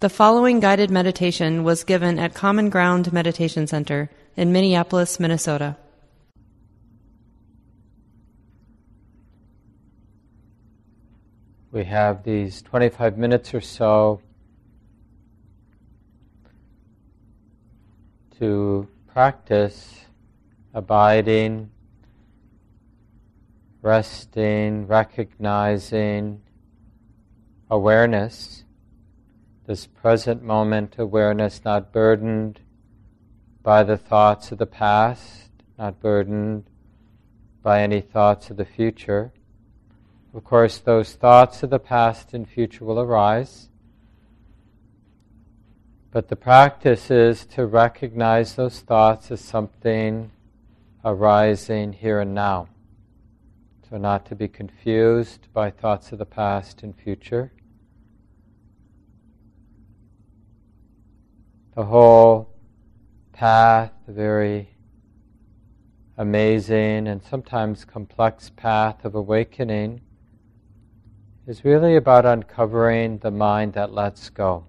The following guided meditation was given at Common Ground Meditation Center in Minneapolis, Minnesota. We have these 25 minutes or so to practice abiding, resting, recognizing awareness this present moment awareness, not burdened by the thoughts of the past, not burdened by any thoughts of the future. Of course, those thoughts of the past and future will arise. But the practice is to recognize those thoughts as something arising here and now. So, not to be confused by thoughts of the past and future. The whole path, the very amazing and sometimes complex path of awakening, is really about uncovering the mind that lets go.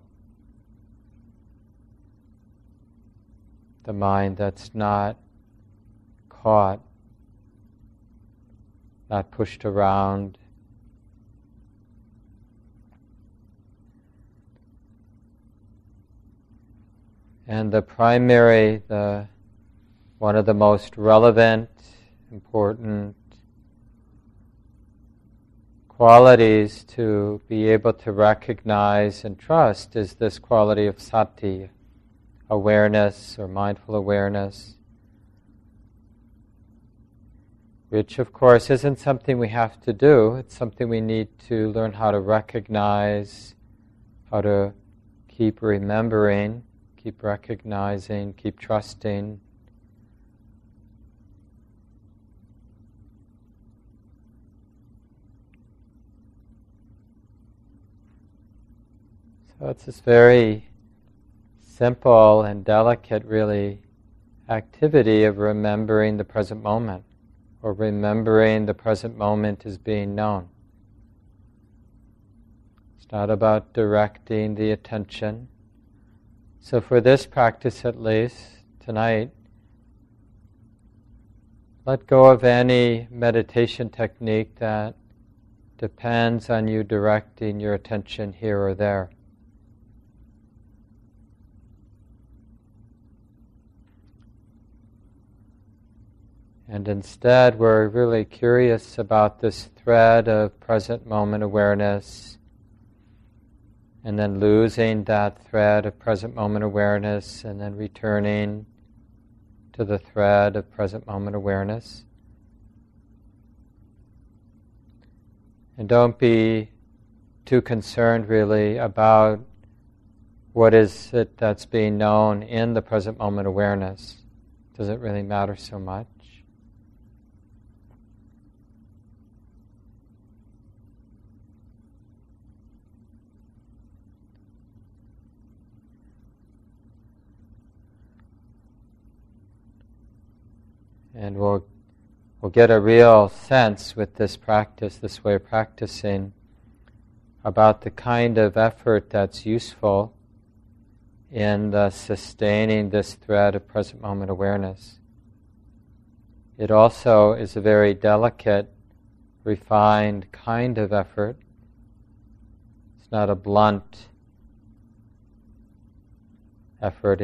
The mind that's not caught, not pushed around, And the primary, the one of the most relevant, important qualities to be able to recognize and trust is this quality of sati, awareness or mindful awareness, which of course isn't something we have to do, it's something we need to learn how to recognize, how to keep remembering keep recognizing, keep trusting. So it's this very simple and delicate, really, activity of remembering the present moment, or remembering the present moment as being known. It's not about directing the attention. So, for this practice at least, tonight, let go of any meditation technique that depends on you directing your attention here or there. And instead, we're really curious about this thread of present moment awareness and then losing that thread of present moment awareness, and then returning to the thread of present moment awareness. And don't be too concerned really about what is it that's being known in the present moment awareness. Does it really matter so much? And we'll, we'll get a real sense with this practice, this way of practicing, about the kind of effort that's useful in sustaining this thread of present moment awareness. It also is a very delicate, refined kind of effort. It's not a blunt effort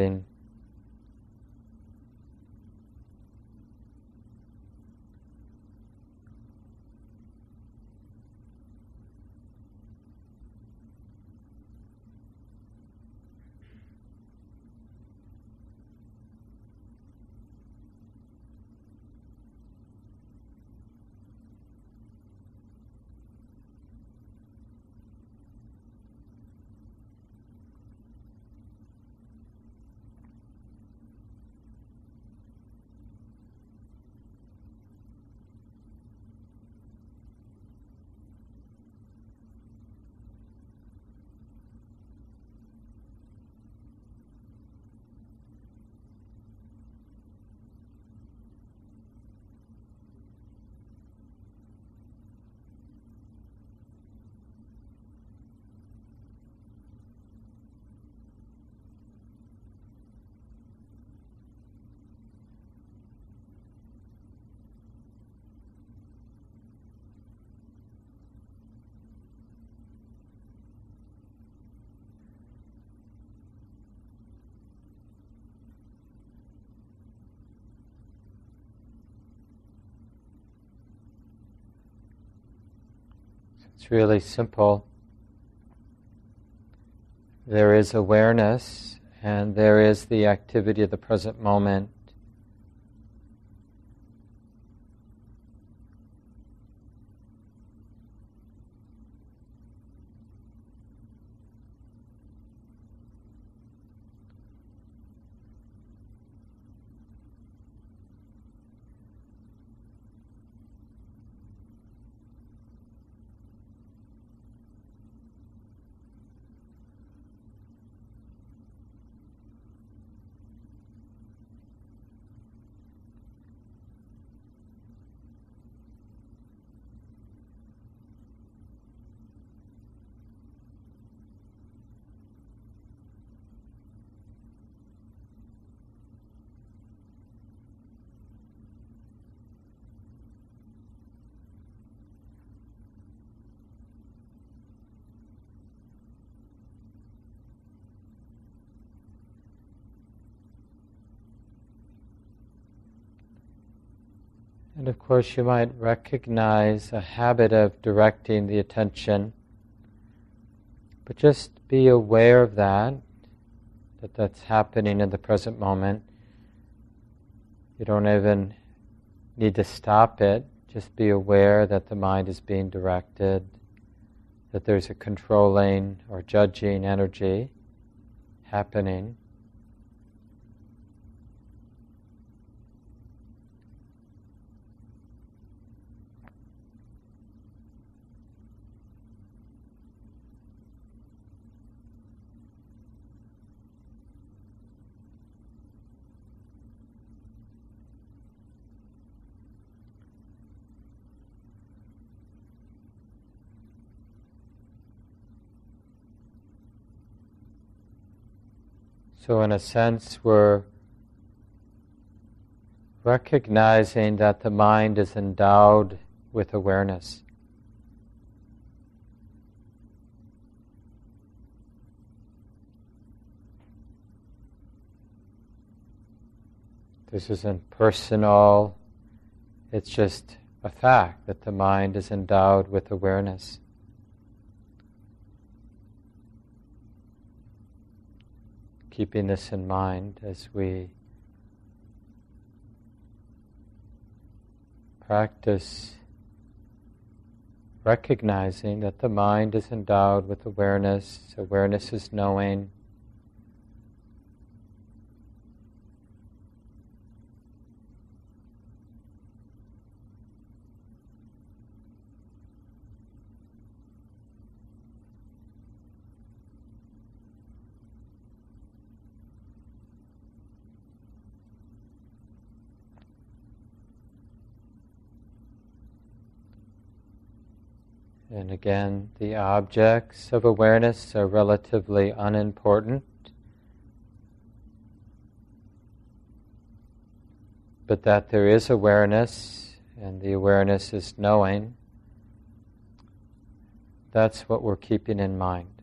It's really simple. There is awareness and there is the activity of the present moment. And of course, you might recognize a habit of directing the attention, but just be aware of that, that that's happening in the present moment. You don't even need to stop it, just be aware that the mind is being directed, that there's a controlling or judging energy happening. So, in a sense, we're recognizing that the mind is endowed with awareness. This isn't personal, it's just a fact that the mind is endowed with awareness. Keeping this in mind as we practice recognizing that the mind is endowed with awareness, awareness is knowing. And again, the objects of awareness are relatively unimportant. But that there is awareness, and the awareness is knowing, that's what we're keeping in mind.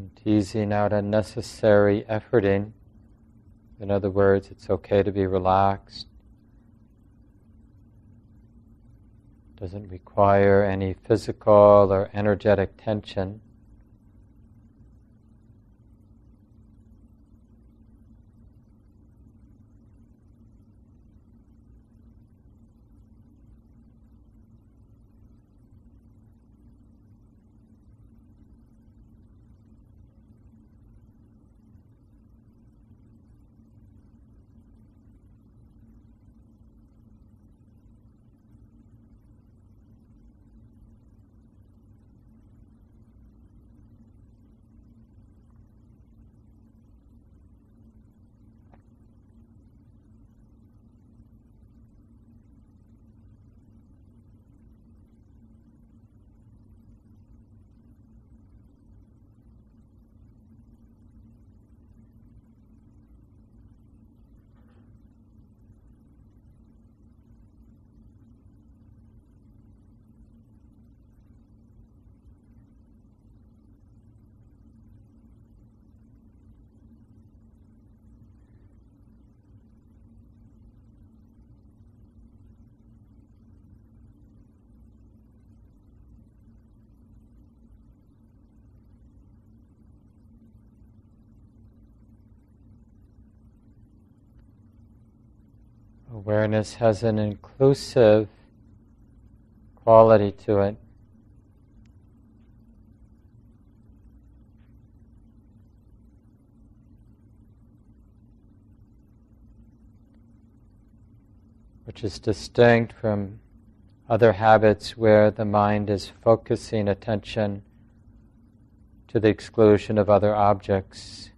And teasing out unnecessary efforting. In other words, it's okay to be relaxed. Doesn't require any physical or energetic tension. Awareness has an inclusive quality to it. Which is distinct from other habits where the mind is focusing attention to the exclusion of other objects.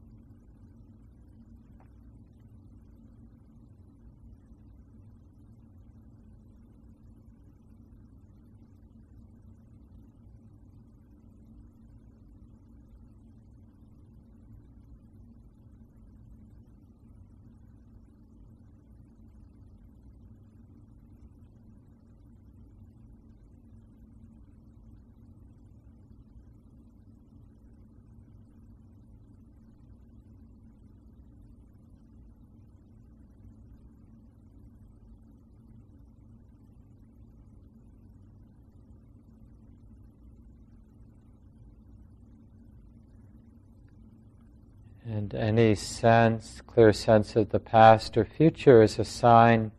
Any sense, clear sense of the past or future is a sign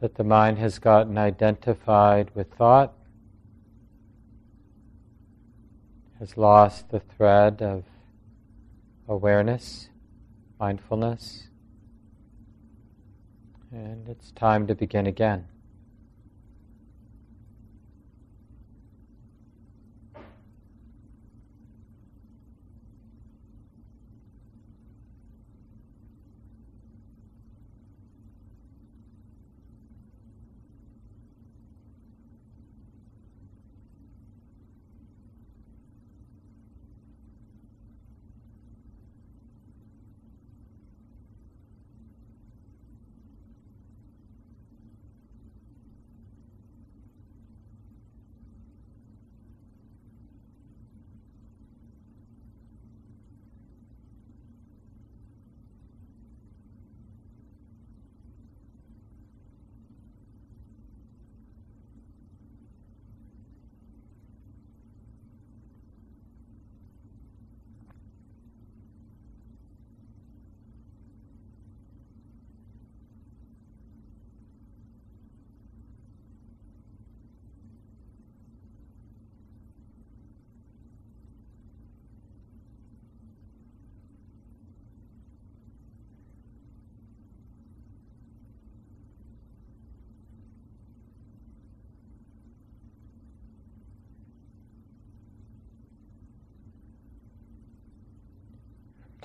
that the mind has gotten identified with thought, has lost the thread of awareness, mindfulness, and it's time to begin again.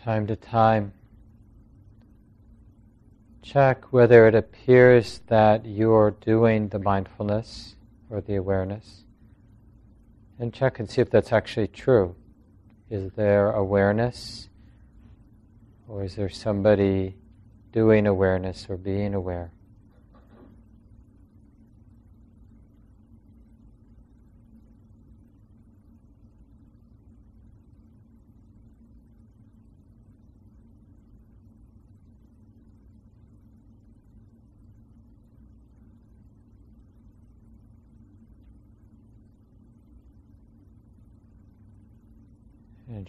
Time to time. Check whether it appears that you're doing the mindfulness or the awareness. And check and see if that's actually true. Is there awareness? Or is there somebody doing awareness or being aware?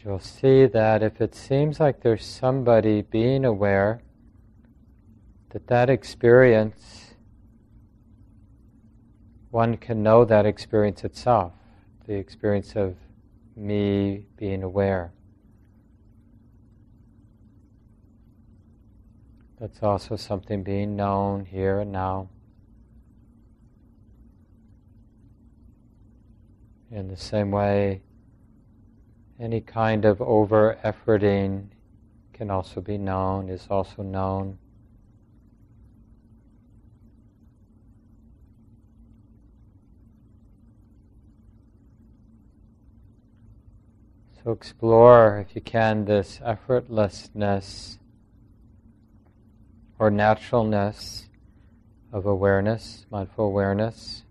You'll see that if it seems like there's somebody being aware, that that experience, one can know that experience itself, the experience of me being aware. That's also something being known here and now. In the same way, any kind of over efforting can also be known, is also known. So explore, if you can, this effortlessness or naturalness of awareness, mindful awareness.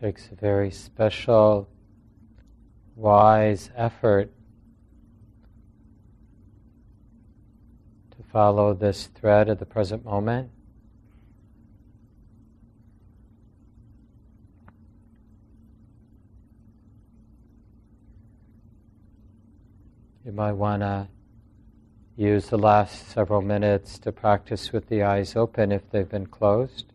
Takes a very special, wise effort to follow this thread of the present moment. You might want to use the last several minutes to practice with the eyes open if they've been closed.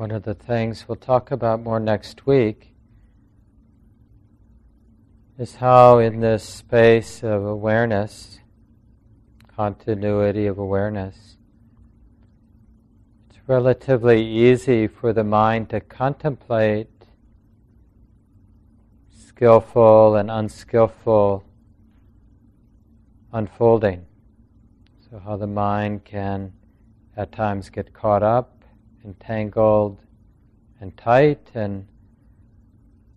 One of the things we'll talk about more next week is how, in this space of awareness, continuity of awareness, it's relatively easy for the mind to contemplate skillful and unskillful unfolding. So, how the mind can at times get caught up entangled and tight, and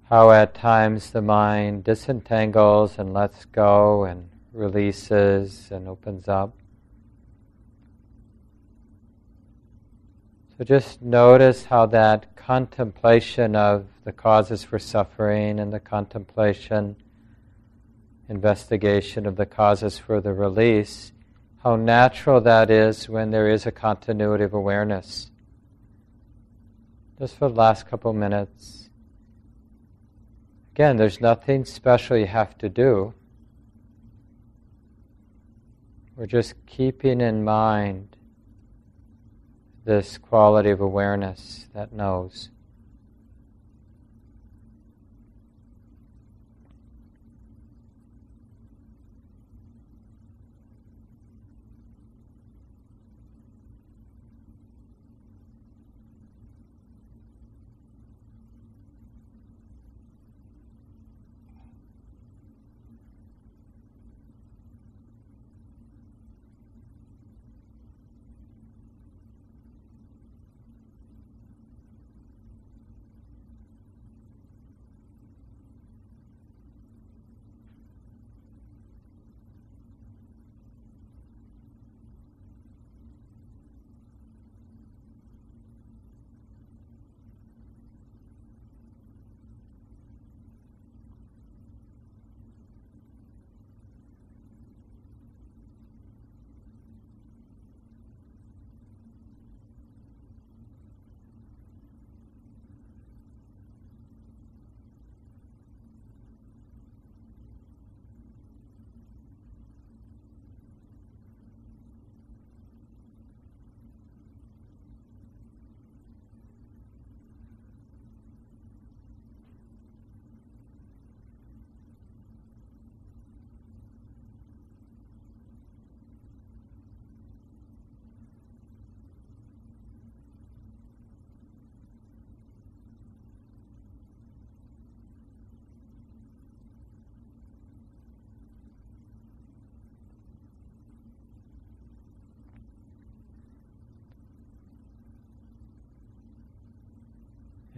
how at times the mind disentangles and lets go and releases and opens up. So just notice how that contemplation of the causes for suffering and the contemplation, investigation of the causes for the release, how natural that is when there is a continuity of awareness just for the last couple minutes. Again, there's nothing special you have to do. We're just keeping in mind this quality of awareness that knows.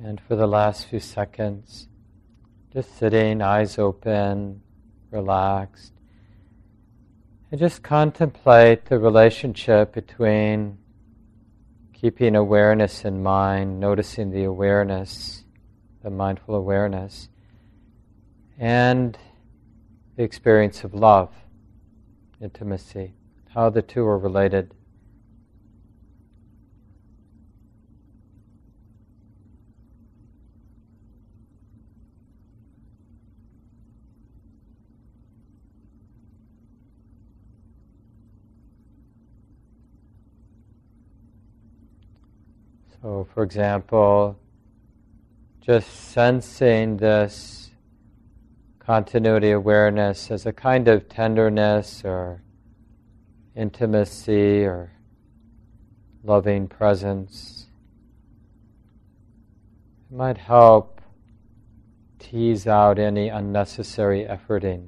And for the last few seconds, just sitting, eyes open, relaxed. And just contemplate the relationship between keeping awareness in mind, noticing the awareness, the mindful awareness, and the experience of love, intimacy, how the two are related. So, for example, just sensing this continuity awareness as a kind of tenderness or intimacy or loving presence. It might help tease out any unnecessary efforting.